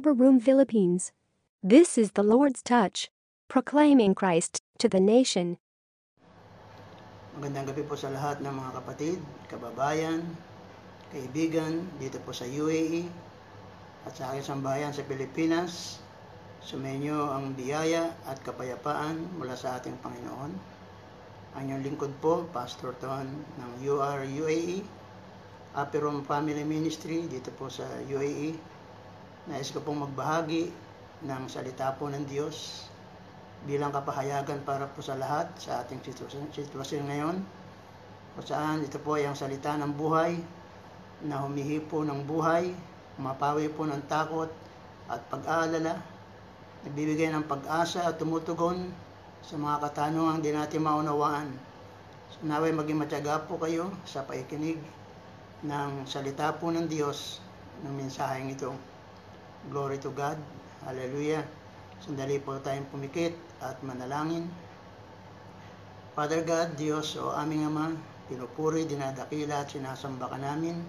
Rubber Room Philippines. This is the Lord's touch, proclaiming Christ to the nation. Magandang gabi po sa lahat ng mga kapatid, kababayan, kaibigan dito po sa UAE at sa aking sambahayan sa Pilipinas. Sumenyo ang biyaya at kapayapaan mula sa ating Panginoon. Ang inyong lingkod po, Pastor Ton ng UR UAE, Aperom Family Ministry dito po sa UAE. Nais ko pong magbahagi ng salita po ng Diyos bilang kapahayagan para po sa lahat sa ating sitwasyon, sitwasyon ngayon kung saan ito po ay ang salita ng buhay na humihipo ng buhay, mapawi po ng takot at pag-aalala, nagbibigay ng pag-asa at tumutugon sa mga katanungang di natin maunawaan. So, naway maging matyaga po kayo sa paikinig ng salita po ng Diyos ng mensaheng ito. Glory to God. Hallelujah. Sandali po tayong pumikit at manalangin. Father God, Diyos o aming Ama, pinupuri, dinadakila at sinasamba ka namin.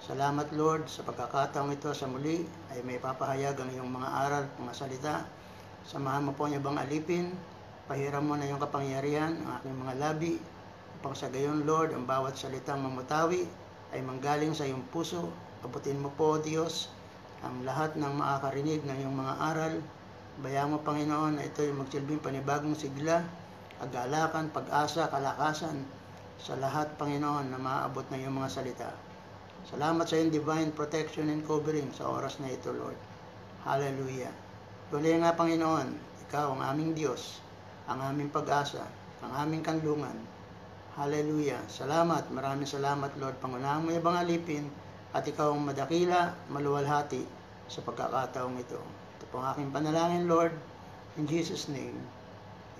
Salamat Lord sa pagkakataong ito sa muli ay may papahayag ang iyong mga aral, mga salita. Samahan mo po niyo bang alipin, pahiram mo na yung kapangyarihan ang aking mga labi, upang sa gayon Lord ang bawat salitang mamutawi ay manggaling sa iyong puso. Abutin mo po Diyos ang lahat ng makakarinig ng iyong mga aral. Bayang mo Panginoon na ito ay magsilbing panibagong sigla, kagalakan, pag-asa, kalakasan sa lahat Panginoon na maaabot ng iyong mga salita. Salamat sa iyong divine protection and covering sa oras na ito, Lord. Hallelujah. Tuloy nga, Panginoon, Ikaw ang aming Diyos, ang aming pag-asa, ang aming kanlungan. Hallelujah. Salamat, maraming salamat, Lord. Pangunahan mo ibang alipin at Ikaw ang madakila, maluwalhati sa pagkakataong ito. Ito po ang aking panalangin, Lord. In Jesus' name,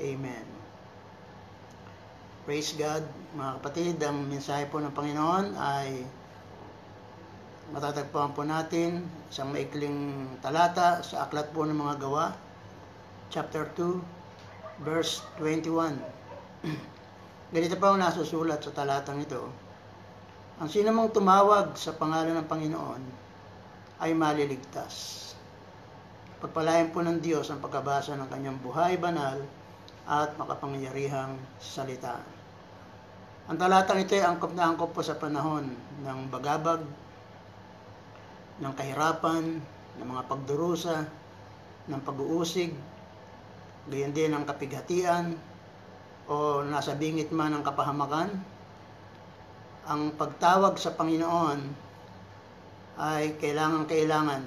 Amen. Praise God, mga kapatid. Ang mensahe po ng Panginoon ay matatagpuan po natin isang maikling talata sa aklat po ng mga gawa, chapter 2, verse 21. Ganito pa ang nasusulat sa talatang ito. Ang sinamang tumawag sa pangalan ng Panginoon ay maliligtas. Pagpalayan po ng Diyos ang pagkabasa ng kanyang buhay banal at makapangyarihang salita. Ang talatang ito ay angkop na angkop po sa panahon ng bagabag, ng kahirapan, ng mga pagdurusa, ng pag-uusig, gayon din ng kapighatian, o nasa bingit man ng kapahamakan, ang pagtawag sa Panginoon ay kailangan-kailangan.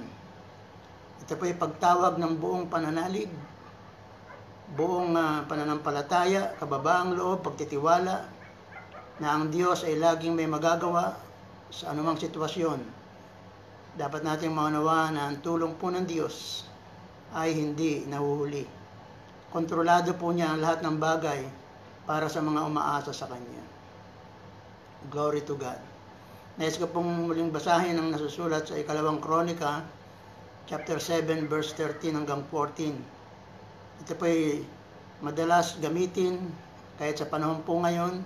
Ito po ay pagtawag ng buong pananalig, buong uh, pananampalataya, kababaang loob, pagtitiwala, na ang Diyos ay laging may magagawa sa anumang sitwasyon dapat nating maunawaan na ang tulong po ng Diyos ay hindi nahuhuli. Kontrolado po niya ang lahat ng bagay para sa mga umaasa sa Kanya. Glory to God. Nais ko pong muling basahin ang nasusulat sa ikalawang kronika, chapter 7, verse 13 hanggang 14. Ito po ay madalas gamitin kahit sa panahon po ngayon,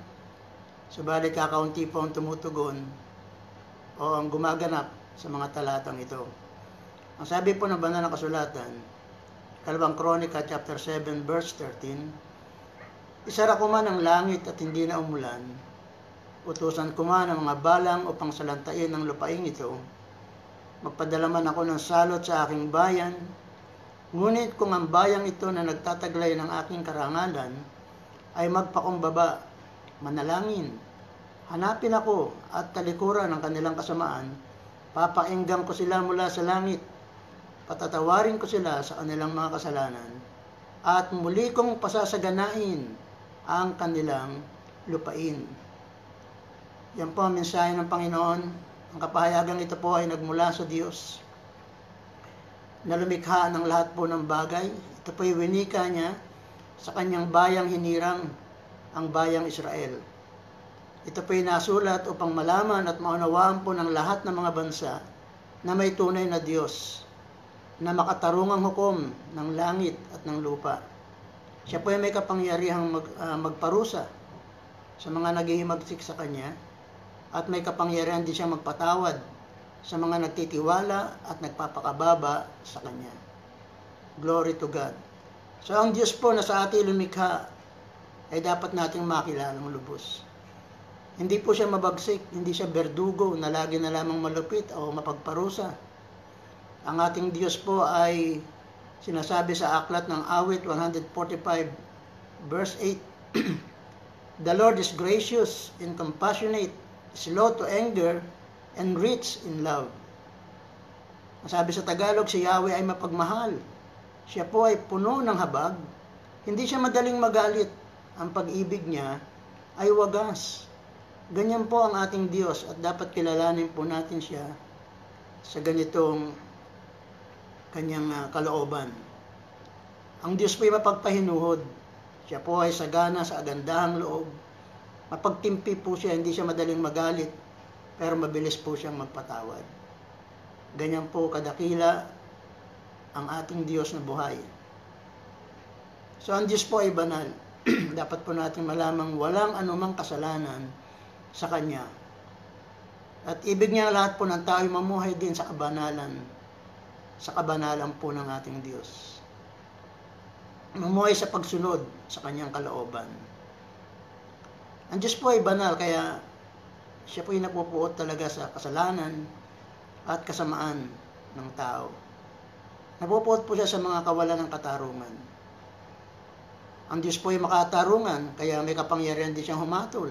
subalit kakaunti po ang tumutugon o ang gumaganap sa mga talatang ito. Ang sabi po ng banal na kasulatan, Kalawang Kronika chapter 7 verse 13, Isara ko man ang langit at hindi na umulan, utusan ko man ang mga balang upang salantain ang lupaing ito, magpadala man ako ng salot sa aking bayan, ngunit kung ang bayang ito na nagtataglay ng aking karangalan ay magpakumbaba, manalangin, hanapin ako at talikuran ng kanilang kasamaan, Papainggan ko sila mula sa langit. Patatawarin ko sila sa kanilang mga kasalanan. At muli kong pasasaganain ang kanilang lupain. Yan po ang mensahe ng Panginoon. Ang kapahayagan ito po ay nagmula sa Diyos na lumikha ng lahat po ng bagay. Ito po ay winika niya sa kanyang bayang hinirang ang bayang Israel. Ito po'y nasulat upang malaman at maunawaan po ng lahat ng mga bansa na may tunay na Diyos na makatarungang hukom ng langit at ng lupa. Siya po ay may kapangyarihang mag, uh, magparusa sa mga naghihimagsik sa Kanya at may kapangyarihan din siya magpatawad sa mga nagtitiwala at nagpapakababa sa Kanya. Glory to God. So ang Diyos po na sa ating lumikha ay dapat nating makilalang lubos. Hindi po siya mabagsik, hindi siya berdugo na lagi na lamang malupit o mapagparusa. Ang ating Diyos po ay sinasabi sa aklat ng awit 145 verse 8 The Lord is gracious and compassionate, slow to anger, and rich in love. Sabi sa Tagalog, si Yahweh ay mapagmahal. Siya po ay puno ng habag. Hindi siya madaling magalit. Ang pag-ibig niya ay wagas. Ganyan po ang ating Diyos at dapat kilalanin po natin siya sa ganitong kanyang uh, kalooban. Ang Diyos po ay mapagpahinuhod. Siya po ay sagana sa agandahang loob. Mapagtimpi po siya, hindi siya madaling magalit, pero mabilis po siyang magpatawad. Ganyan po kadakila ang ating Diyos na buhay. So ang Diyos po ay banal. Dapat po natin malamang walang anumang kasalanan sa Kanya. At ibig niya lahat po ng tao mamuhay din sa kabanalan, sa kabanalan po ng ating Diyos. Mamuhay sa pagsunod sa Kanyang kalooban. Ang Diyos po ay banal, kaya siya po ay napupuot talaga sa kasalanan at kasamaan ng tao. Napupuot po siya sa mga kawalan ng katarungan. Ang Diyos po ay makatarungan, kaya may kapangyarihan din siyang humatol.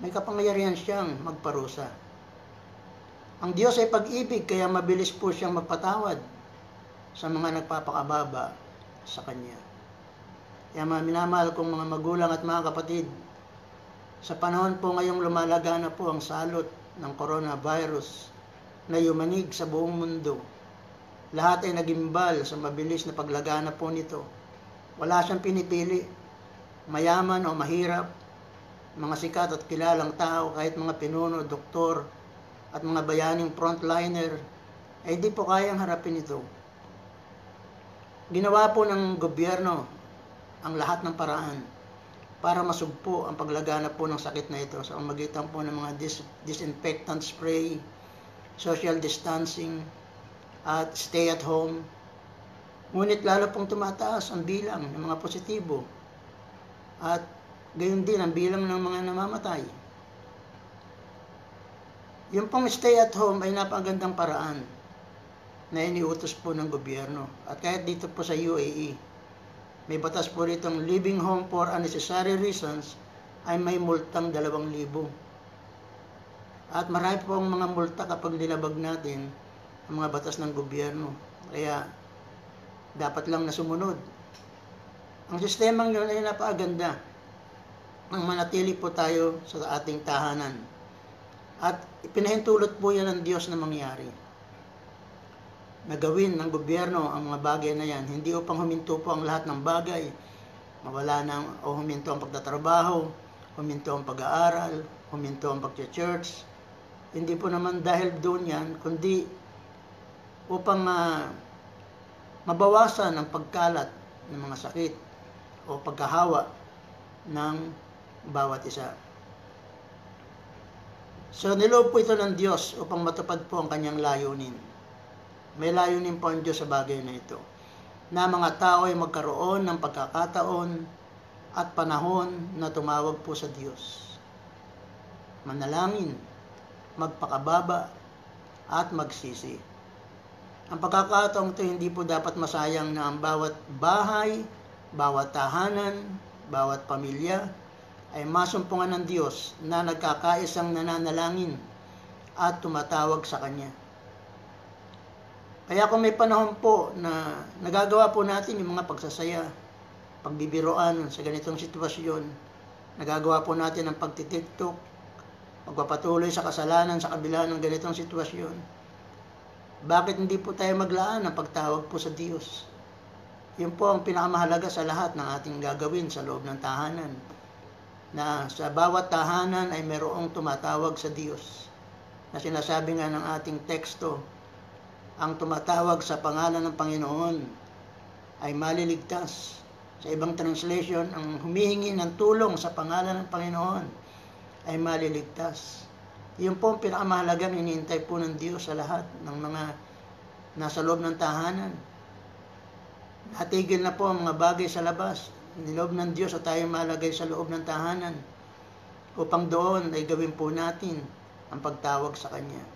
May kapangyarihan siyang magparusa. Ang Diyos ay pag-ibig, kaya mabilis po siyang magpatawad sa mga nagpapakababa sa Kanya. Kaya mga minamahal kong mga magulang at mga kapatid, sa panahon po ngayong lumalaga na po ang salot ng coronavirus na yumanig sa buong mundo, lahat ay nagimbal sa mabilis na paglagana po nito. Wala siyang pinipili, mayaman o mahirap, mga sikat at kilalang tao, kahit mga pinuno, doktor, at mga bayaning frontliner, ay di po kayang harapin ito. Ginawa po ng gobyerno ang lahat ng paraan para masugpo ang paglagana po ng sakit na ito sa magitan po ng mga dis- disinfectant spray, social distancing, at stay at home. Ngunit lalo pong tumataas ang bilang ng mga positibo at gayon din ang bilang ng mga namamatay. Yung pong stay at home ay napagandang paraan na iniutos po ng gobyerno. At kahit dito po sa UAE, may batas po ritong living home for unnecessary reasons ay may multang 2,000. At marami po ang mga multa kapag nilabag natin ang mga batas ng gobyerno. Kaya dapat lang na sumunod. Ang sistemang yun ay napakaganda. Ang manatili po tayo sa ating tahanan. At ipinahintulot po yan ng Diyos na mangyari na gawin ng gobyerno ang mga bagay na yan. Hindi upang huminto po ang lahat ng bagay. Mawala na o huminto ang pagtatrabaho, huminto ang pag-aaral, huminto ang pag-church. Hindi po naman dahil doon yan, kundi upang uh, mabawasan ang pagkalat ng mga sakit o pagkahawa ng bawat isa. So niloob po ito ng Diyos upang matupad po ang kanyang layunin. May layunin po ang Diyos sa bagay na ito. Na mga tao ay magkaroon ng pagkakataon at panahon na tumawag po sa Diyos. Manalangin, magpakababa, at magsisi. Ang pagkakataong ito hindi po dapat masayang na ang bawat bahay, bawat tahanan, bawat pamilya ay masumpungan ng Diyos na nagkakaisang nananalangin at tumatawag sa Kanya. Kaya kung may panahon po na nagagawa po natin yung mga pagsasaya, pagbibiroan sa ganitong sitwasyon, nagagawa po natin ang pagtitiktok, magpapatuloy sa kasalanan sa kabila ng ganitong sitwasyon, bakit hindi po tayo maglaan ng pagtawag po sa Diyos? Yun po ang pinakamahalaga sa lahat ng ating gagawin sa loob ng tahanan. Na sa bawat tahanan ay merong tumatawag sa Diyos. Na sinasabi nga ng ating teksto, ang tumatawag sa pangalan ng Panginoon ay maliligtas. Sa ibang translation, ang humihingi ng tulong sa pangalan ng Panginoon ay maliligtas. Yun po ang pinakamahalagang iniintay po ng Diyos sa lahat ng mga nasa loob ng tahanan. Natigil na po ang mga bagay sa labas. Niloob ng Diyos at tayo malagay sa loob ng tahanan upang doon ay gawin po natin ang pagtawag sa Kanya.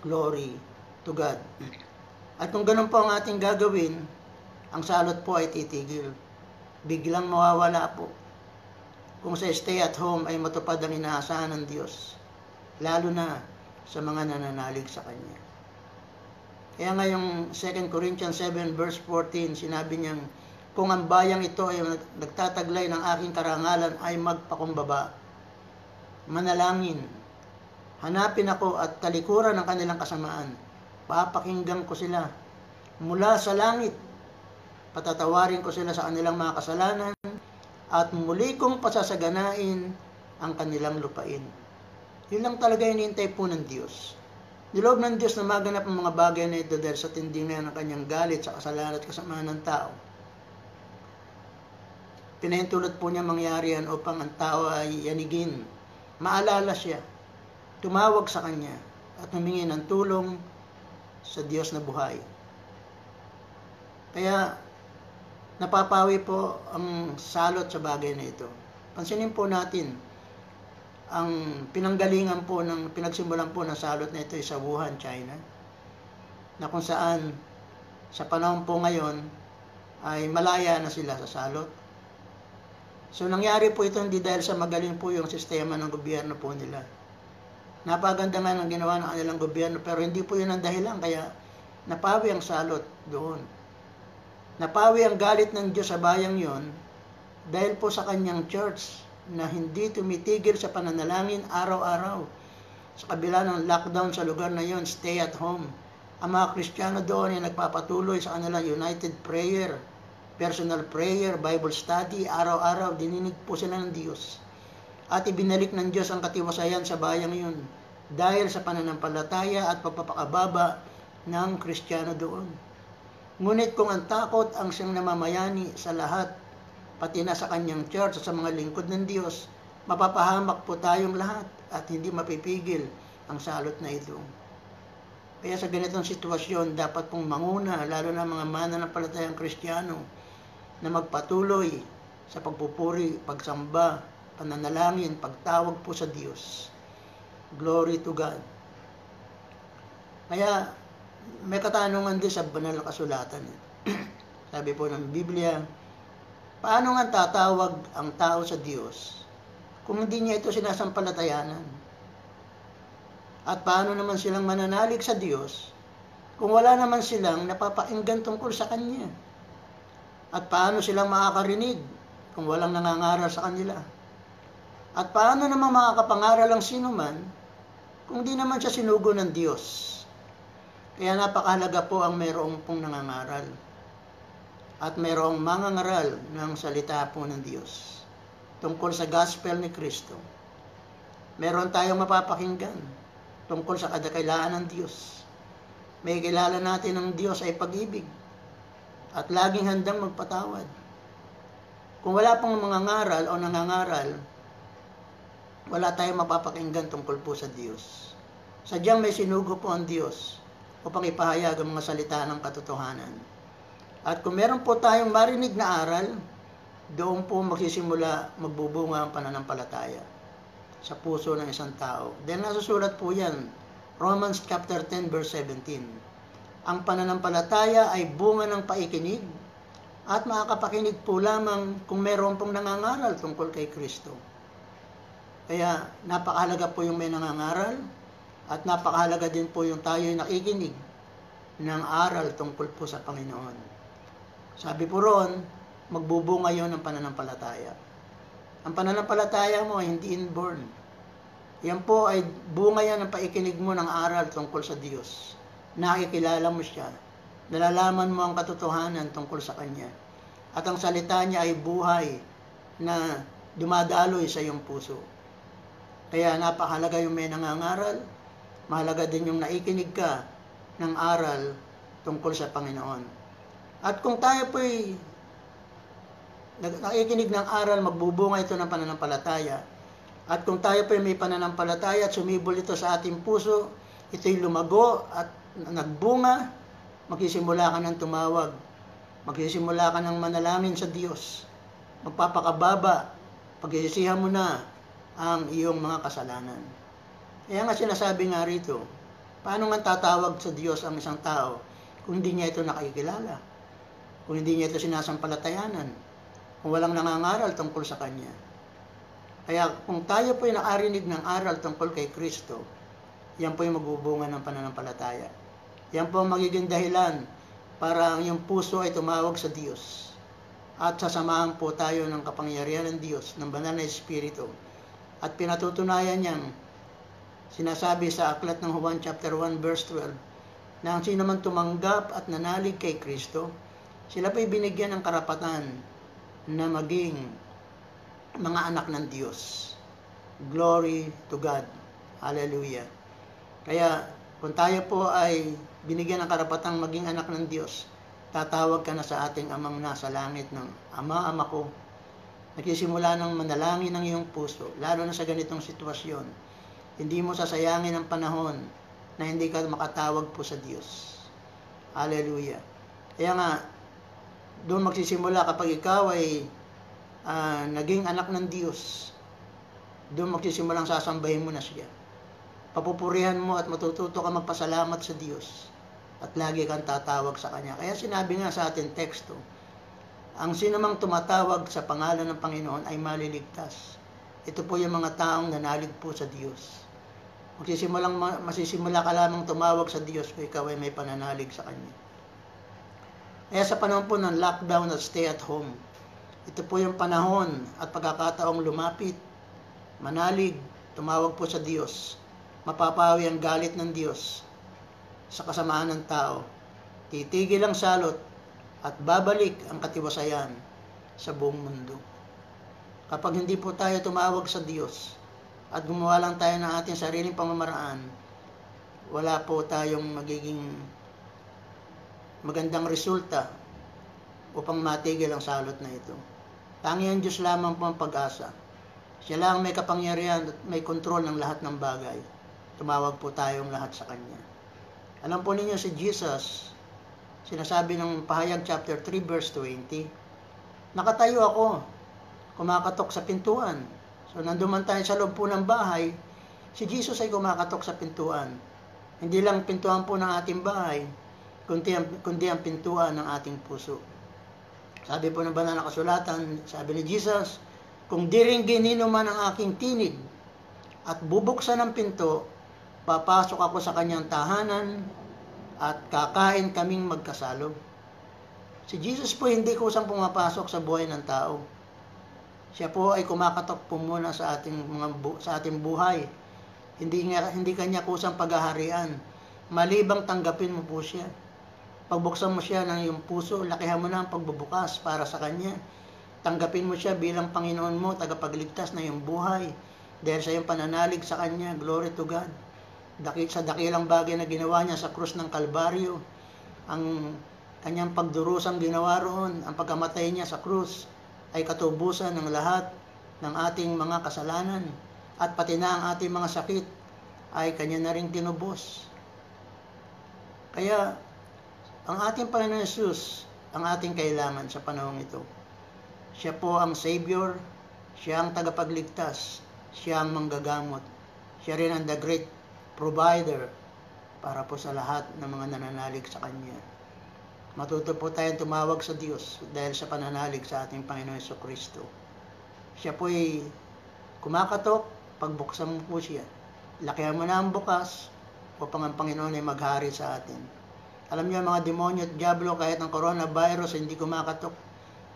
Glory to God. At kung ganun po ang ating gagawin, ang salot po ay titigil. Biglang mawawala po. Kung sa stay at home ay matupad ang inaasahan ng Diyos, lalo na sa mga nananalig sa Kanya. Kaya nga yung 2 Corinthians 7 verse 14, sinabi niyang, kung ang bayang ito ay nagtataglay ng aking karangalan ay magpakumbaba, manalangin, hanapin ako at talikuran ng kanilang kasamaan, papakinggan ko sila mula sa langit, patatawarin ko sila sa kanilang mga kasalanan, at muli kong pasasaganain ang kanilang lupain. Yun lang talaga inintay po ng Diyos. Niloob ng Diyos na maganap ang mga bagay na ito dahil sa tinding na ng kanyang galit sa kasalanan at kasamaan ng tao. Pinahintulot po niya mangyari yan upang ang tao ay yanigin. Maalala siya. Tumawag sa kanya at humingi ng tulong sa Diyos na buhay. Kaya napapawi po ang salot sa bagay na ito. Pansinin po natin, ang pinanggalingan po ng pinagsimulan po ng salot na ito ay sa Wuhan, China. Na kung saan sa panahon po ngayon ay malaya na sila sa salot. So nangyari po ito hindi dahil sa magaling po yung sistema ng gobyerno po nila. Napaganda nga ng ginawa ng kanilang gobyerno pero hindi po yun ang dahilan kaya napawi ang salot doon. Napawi ang galit ng Diyos sa bayang yon dahil po sa kanyang church na hindi tumitigil sa pananalangin araw-araw. Sa kabila ng lockdown sa lugar na yon, stay at home. Ang mga Kristiyano doon ay nagpapatuloy sa kanilang united prayer, personal prayer, Bible study, araw-araw, dininig po sila ng Diyos. At ibinalik ng Diyos ang katiwasayan sa bayang yun dahil sa pananampalataya at pagpapakababa ng Kristiyano doon. Ngunit kung ang takot ang siyang namamayani sa lahat, pati na sa kanyang church at sa mga lingkod ng Diyos, mapapahamak po tayong lahat at hindi mapipigil ang salot na ito. Kaya sa ganitong sitwasyon, dapat pong manguna, lalo na mga mananampalatayang kristyano, na magpatuloy sa pagpupuri, pagsamba, pananalangin, pagtawag po sa Diyos. Glory to God. Kaya may katanungan din sa banal na kasulatan. Sabi po ng Biblia, paano nga tatawag ang tao sa Diyos kung hindi niya ito sinasampalatayanan? At paano naman silang mananalig sa Diyos kung wala naman silang napapakinggan tungkol sa Kanya? At paano silang makakarinig kung walang nangangaral sa kanila? At paano naman makakapangaral ang sino man kung di naman siya sinugo ng Diyos? Kaya napakahalaga po ang mayroong pong nangangaral. At mayroong mangangaral ng salita po ng Diyos tungkol sa gospel ni Kristo. Meron tayong mapapakinggan tungkol sa kadakailaan ng Diyos. May kilala natin ng Diyos ay pag-ibig at laging handang magpatawad. Kung wala pong mga ngaral o nangangaral, wala tayong mapapakinggan tungkol po sa Diyos. Sadyang may sinugo po ang Diyos upang ipahayag ang mga salita ng katotohanan. At kung meron po tayong marinig na aral, doon po magsisimula magbubunga ang pananampalataya sa puso ng isang tao. Then nasusulat po yan, Romans chapter 10 verse 17. Ang pananampalataya ay bunga ng paikinig at makakapakinig po lamang kung meron pong nangangaral tungkol kay Kristo. Kaya napakahalaga po yung may nangangaral, at napakahalaga din po yung tayo nakikinig ng aral tungkol po sa Panginoon. Sabi po roon, magbubunga yon ng pananampalataya. Ang pananampalataya mo ay hindi inborn. Yan po ay bunga yan ng paikinig mo ng aral tungkol sa Diyos. Nakikilala mo siya. Nalalaman mo ang katotohanan tungkol sa Kanya. At ang salita niya ay buhay na dumadaloy sa iyong puso. Kaya napakahalaga yung may nangangaral, mahalaga din yung naikinig ka ng aral tungkol sa Panginoon. At kung tayo po'y nakikinig ng aral, magbubunga ito ng pananampalataya, At kung tayo pa may pananampalataya at sumibol ito sa ating puso, ito'y lumago at nagbunga, magsisimula ka ng tumawag. Magsisimula ka ng manalangin sa Diyos. Magpapakababa. Pagsisihan mo na ang iyong mga kasalanan. Kaya nga sinasabi nga rito, paano nga tatawag sa Diyos ang isang tao kung hindi niya ito nakikilala? Kung hindi niya ito sinasampalatayanan? Kung walang nangangaral tungkol sa Kanya? Kaya kung tayo po ay nakarinig ng aral tungkol kay Kristo, yan po yung magbubunga ng pananampalataya. Yan po ang magiging dahilan para ang iyong puso ay tumawag sa Diyos. At sasamahan po tayo ng kapangyarihan ng Diyos, ng banal na Espiritu. At pinatutunayan niyang sinasabi sa aklat ng Juan chapter 1 verse 12 na ang sino man tumanggap at nanalig kay Kristo, sila pa'y binigyan ng karapatan na maging mga anak ng Diyos. Glory to God. Hallelujah. Kaya kung tayo po ay binigyan ng karapatang maging anak ng Diyos, tatawag ka na sa ating amang nasa langit ng Ama, Ama ko. Nagsisimula ng manalangin ng iyong puso, lalo na sa ganitong sitwasyon. Hindi mo sasayangin ang panahon na hindi ka makatawag po sa Diyos. Hallelujah. Kaya nga, doon magsisimula kapag ikaw ay uh, naging anak ng Diyos, doon magsisimulang sasambahin mo na siya. Papupurihan mo at matututo ka magpasalamat sa Diyos at lagi kang tatawag sa Kanya. Kaya sinabi nga sa ating teksto, ang sinamang tumatawag sa pangalan ng Panginoon ay maliligtas. Ito po yung mga taong nanalig po sa Diyos. Magsisimulang, masisimula ka lamang tumawag sa Diyos kung ikaw ay may pananalig sa Kanya. Kaya sa panahon po ng lockdown at stay at home, ito po yung panahon at pagkakataong lumapit, manalig, tumawag po sa Diyos. Mapapawi ang galit ng Diyos sa kasamaan ng tao. Titigil ang salot at babalik ang katiwasayan sa buong mundo. Kapag hindi po tayo tumawag sa Diyos at gumawa lang tayo ng ating sariling pamamaraan, wala po tayong magiging magandang resulta upang matigil ang salot na ito. Tangi ang Diyos lamang po ang pag-asa. Siya lang may kapangyarihan at may kontrol ng lahat ng bagay. Tumawag po tayong lahat sa Kanya. Alam po ninyo si Jesus, Sinasabi ng pahayag chapter 3 verse 20, Nakatayo ako, kumakatok sa pintuan. So nanduman tayo sa loob po ng bahay, si Jesus ay kumakatok sa pintuan. Hindi lang pintuan po ng ating bahay, kundi ang, kundi ang pintuan ng ating puso. Sabi po ng banal na kasulatan, sabi ni Jesus, kung di rin ginino man ang aking tinig at bubuksan ang pinto, papasok ako sa kanyang tahanan at kakain kaming magkasalo. Si Jesus po hindi kusang pumapasok sa buhay ng tao. Siya po ay kumakatok po muna sa ating mga bu- sa ating buhay. Hindi nga hindi kanya kusang paghaharian. Malibang tanggapin mo po siya. Pagbuksan mo siya ng iyong puso, lakihan mo na ang pagbubukas para sa kanya. Tanggapin mo siya bilang Panginoon mo, tagapagligtas na iyong buhay. Dahil sa iyong pananalig sa kanya, glory to God dakit sa dakilang bagay na ginawa niya sa krus ng Kalbaryo, ang kanyang pagdurusang ginawa roon, ang pagkamatay niya sa krus, ay katubusan ng lahat ng ating mga kasalanan at pati na ang ating mga sakit ay kanya na rin tinubos. Kaya, ang ating Panginoon Jesus, ang ating kailangan sa panahong ito. Siya po ang Savior, siya ang tagapagligtas, siya ang manggagamot, siya rin ang the great provider para po sa lahat ng mga nananalig sa Kanya. Matuto po tayong tumawag sa Diyos dahil sa pananalig sa ating Panginoon Yeso Kristo. Siya po ay kumakatok, pagbuksan mo po siya. Lakihan mo na ang bukas upang ang Panginoon ay maghari sa atin. Alam niyo mga demonyo at diablo kahit ang coronavirus hindi kumakatok.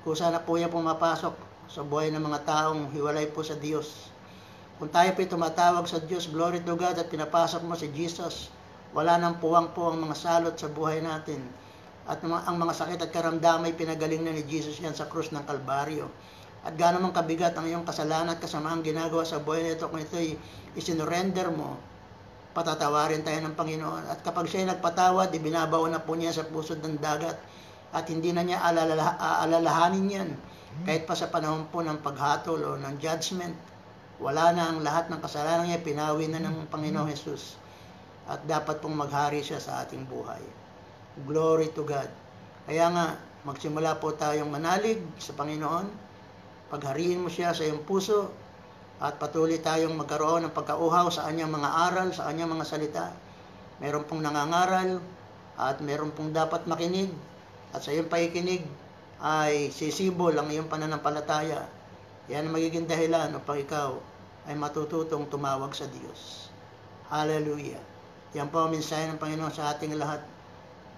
Kusa na po yan pumapasok sa buhay ng mga taong hiwalay po sa Diyos kung tayo po tumatawag sa Diyos, glory to God, at pinapasok mo si Jesus, wala nang puwang po ang mga salot sa buhay natin. At ang mga sakit at karamdamay pinagaling na ni Jesus yan sa krus ng Kalbaryo. At gaano man kabigat ang iyong kasalanan at kasamaang ginagawa sa buhay nito kung ito'y isinurrender mo, patatawarin tayo ng Panginoon. At kapag siya nagpatawad, ibinabaw na po niya sa pusod ng dagat at hindi na niya alalahanin yan kahit pa sa panahon po ng paghatol o ng judgment Wala na ang lahat ng kasalanan niya, pinawi na ng Panginoong Jesus. At dapat pong maghari siya sa ating buhay. Glory to God. Kaya nga, magsimula po tayong manalig sa Panginoon. Paghariin mo siya sa iyong puso at patuloy tayong magkaroon ng pagkauhaw sa kanyang mga aral, sa kanyang mga salita. Meron pong nangangaral at meron pong dapat makinig at sa iyong pakikinig ay sisibol ang iyong pananampalataya. Yan ang magiging dahilan upang ikaw ay matututong tumawag sa Diyos. Hallelujah. Yan po ang mensahe ng Panginoon sa ating lahat.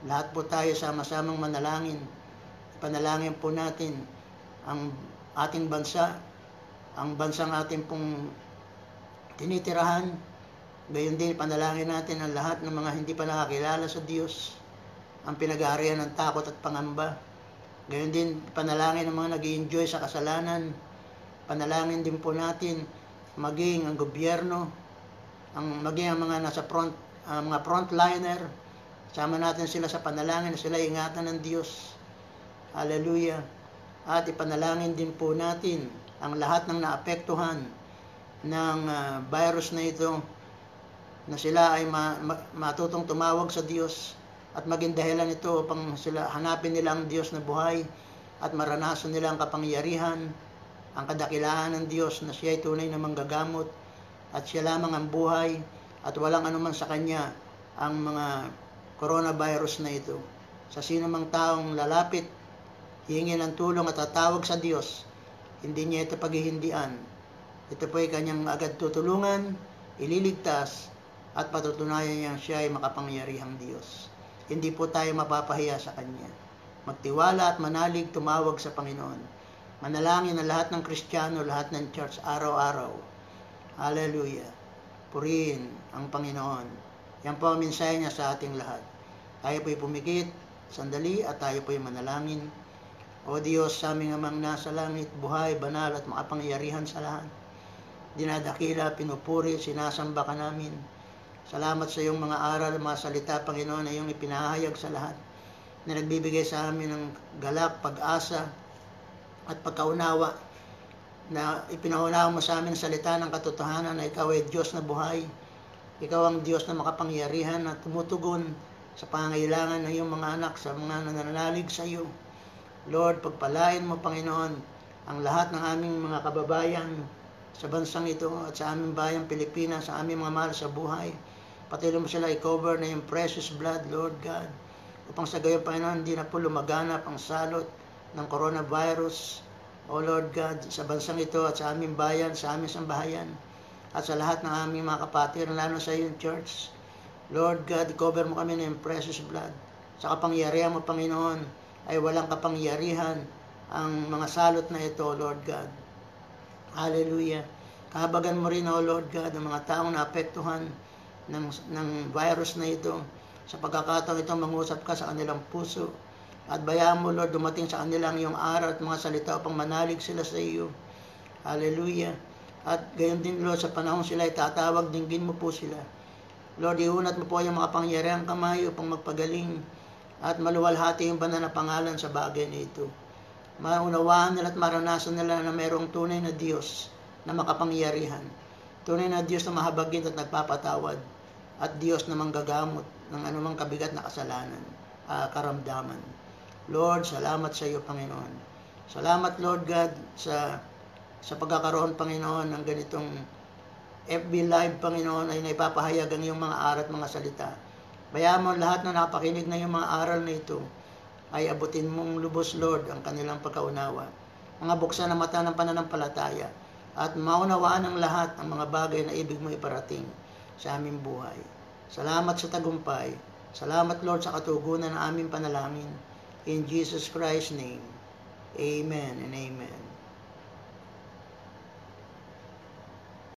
Lahat po tayo sama-samang manalangin. Panalangin po natin ang ating bansa, ang bansang ating pong tinitirahan. Gayon din, panalangin natin ang lahat ng mga hindi pa nakakilala sa Diyos, ang pinag-aarian ng takot at pangamba. Gayon din, panalangin ng mga nag enjoy sa kasalanan. Panalangin din po natin maging ang gobyerno, ang maging ang mga nasa front, ang mga frontliner, sama natin sila sa panalangin na sila ingatan ng Diyos. Hallelujah. At ipanalangin din po natin ang lahat ng naapektuhan ng uh, virus na ito na sila ay ma- ma- matutong tumawag sa Diyos at maging dahilan ito upang sila hanapin nila ang Diyos na buhay at maranasan nila ang kapangyarihan, ang kadakilaan ng Diyos na siya ay tunay na manggagamot at siya lamang ang buhay at walang anuman sa kanya ang mga coronavirus na ito. Sa sino mang taong lalapit, hihingi ng tulong at tatawag sa Diyos, hindi niya ito paghihindian. Ito po ay kanyang agad tutulungan, ililigtas, at patutunayan niya siya ay makapangyarihang Diyos. Hindi po tayo mapapahiya sa Kanya. Magtiwala at manalig tumawag sa Panginoon. Manalangin na lahat ng Kristiyano, lahat ng church, araw-araw. Hallelujah. Purihin ang Panginoon. Yan po ang mensahe niya sa ating lahat. Tayo po'y pumikit, sandali, at tayo po'y manalangin. O Diyos, sa aming amang nasa langit, buhay, banal at makapangyarihan sa lahat. Dinadakila, pinupuri, sinasamba ka namin Salamat sa iyong mga aral, mga salita, Panginoon, na iyong ipinahayag sa lahat na nagbibigay sa amin ng galak, pag-asa, at pagkaunawa na ipinaunawa mo sa amin salita ng katotohanan na ikaw ay Diyos na buhay. Ikaw ang Diyos na makapangyarihan at tumutugon sa pangangailangan ng iyong mga anak, sa mga nananalig sa iyo. Lord, pagpalain mo, Panginoon, ang lahat ng aming mga kababayan sa bansang ito at sa aming bayang Pilipinas, sa aming mga mahal sa buhay. Patuloy mo sila i-cover na yung precious blood, Lord God. Upang sa gayon, Panginoon, hindi na po lumaganap ang salot ng coronavirus. O Lord God, sa bansang ito at sa aming bayan, sa aming sambahayan, at sa lahat ng aming mga kapatid, lalo sa iyong church. Lord God, i-cover mo kami ng precious blood. Sa kapangyarihan mo, Panginoon, ay walang kapangyarihan ang mga salot na ito, Lord God. Hallelujah. Kahabagan mo rin, O Lord God, ang mga taong naapektuhan ng, ng virus na ito. Sa pagkakataon ito, mangusap ka sa kanilang puso. At bayaan mo, Lord, dumating sa kanilang iyong araw at mga salita upang manalig sila sa iyo. Hallelujah. At gayon din, Lord, sa panahon sila itatawag, dinggin mo po sila. Lord, iunat mo po yung mga pangyariang kamay upang magpagaling at maluwalhati yung banal na pangalan sa bagay na ito. Maunawaan nila at maranasan nila na mayroong tunay na Diyos na makapangyarihan Tunay na Diyos na mahabagin at nagpapatawad at Diyos na manggagamot ng anumang kabigat na kasalanan, uh, karamdaman. Lord, salamat sa iyo, Panginoon. Salamat, Lord God, sa sa pagkakaroon, Panginoon, ng ganitong FB Live, Panginoon, ay naipapahayag ang iyong mga aral at mga salita. Bayaan mo lahat na napakinig na yung mga aral na ito ay abutin mong lubos, Lord, ang kanilang pagkaunawa. Mga buksan na mata ng pananampalataya at maunawaan ng lahat ang mga bagay na ibig mo iparating sa aming buhay. Salamat sa tagumpay. Salamat Lord sa katugunan ng aming panalangin. In Jesus Christ's name, Amen and Amen.